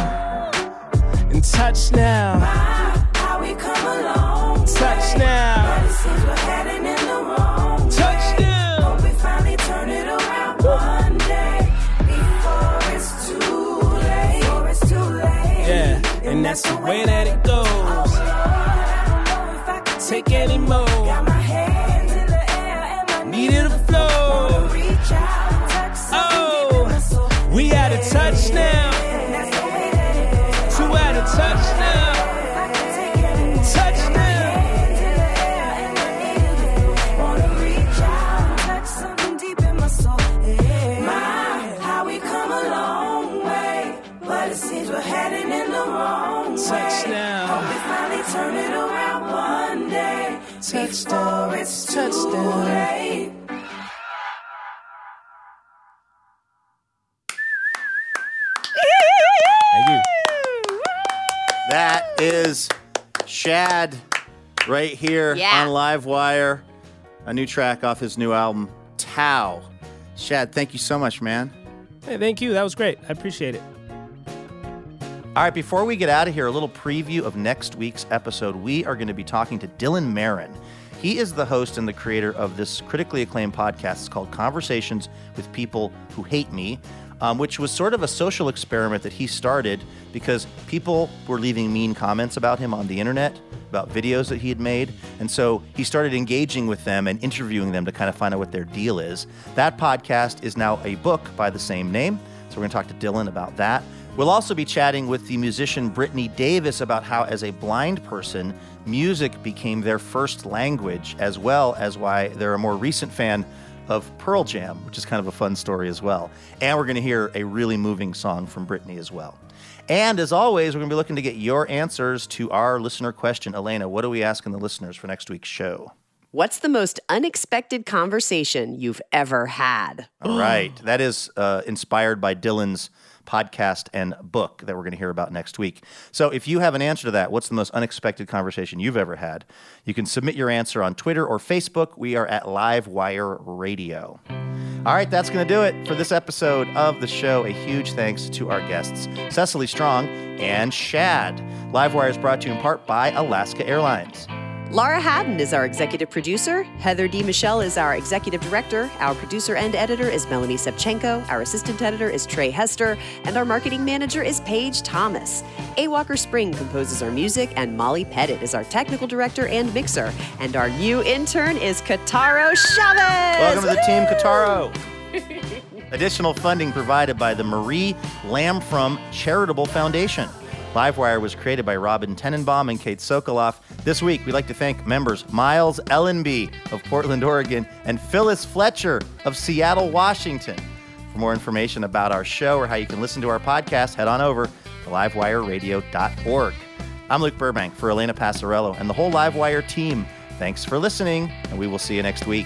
And touch now. how we come along. Touch now. And that's the way that it goes. Take any Touchdown. Before it's too Touchdown. late. Thank you. That is Shad right here Yeah. on Livewire, a new track off his new album, Tao. Shad, thank you so much, man. Hey, thank you. That was great. I appreciate it. All right, before we get out of here, a little preview of next week's episode. We are going to be talking to Dylan Marron. He is the host and the creator of this critically acclaimed podcast. It's called Conversations with People Who Hate Me, um, which was sort of a social experiment that he started because people were leaving mean comments about him on the internet, about videos that he had made. And so he started engaging with them and interviewing them to kind of find out what their deal is. That podcast is now a book by the same name. So we're going to talk to Dylan about that. We'll also be chatting with the musician Brittany Davis about how, as a blind person, music became their first language, as well as why they're a more recent fan of Pearl Jam, which is kind of a fun story as well. And we're going to hear a really moving song from Brittany as well. And as always, we're going to be looking to get your answers to our listener question. Elena, what are we asking the listeners for next week's show? What's the most unexpected conversation you've ever had? All right. That is uh, inspired by Dylan's podcast and book that we're going to hear about next week. So if you have an answer to that, what's the most unexpected conversation you've ever had? You can submit your answer on Twitter or Facebook. We are at Livewire Radio. All right, that's going to do it for this episode of the show. A huge thanks to our guests, Cecily Strong and Shad. Livewire is brought to you in part by Alaska Airlines. Laura Haddon is our executive producer. Heather D. Michelle is our executive director. Our producer and editor is Melanie Sepchenko. Our assistant editor is Trey Hester. And our marketing manager is Paige Thomas. A. Walker Spring composes our music, and Molly Pettit is our technical director and mixer. And our new intern is Kataro Chavez. Welcome to the team, Kataro. <laughs> Additional funding provided by the Marie Lamfrom Charitable Foundation. Livewire was created by Robin Tenenbaum and Kate Sokoloff. This week, we'd like to thank members Miles Ellenby of Portland, Oregon, and Phyllis Fletcher of Seattle, Washington. For more information about our show or how you can listen to our podcast, head on over to livewireradio.org. I'm Luke Burbank for Elena Passarello and the whole Livewire team. Thanks for listening, and we will see you next week.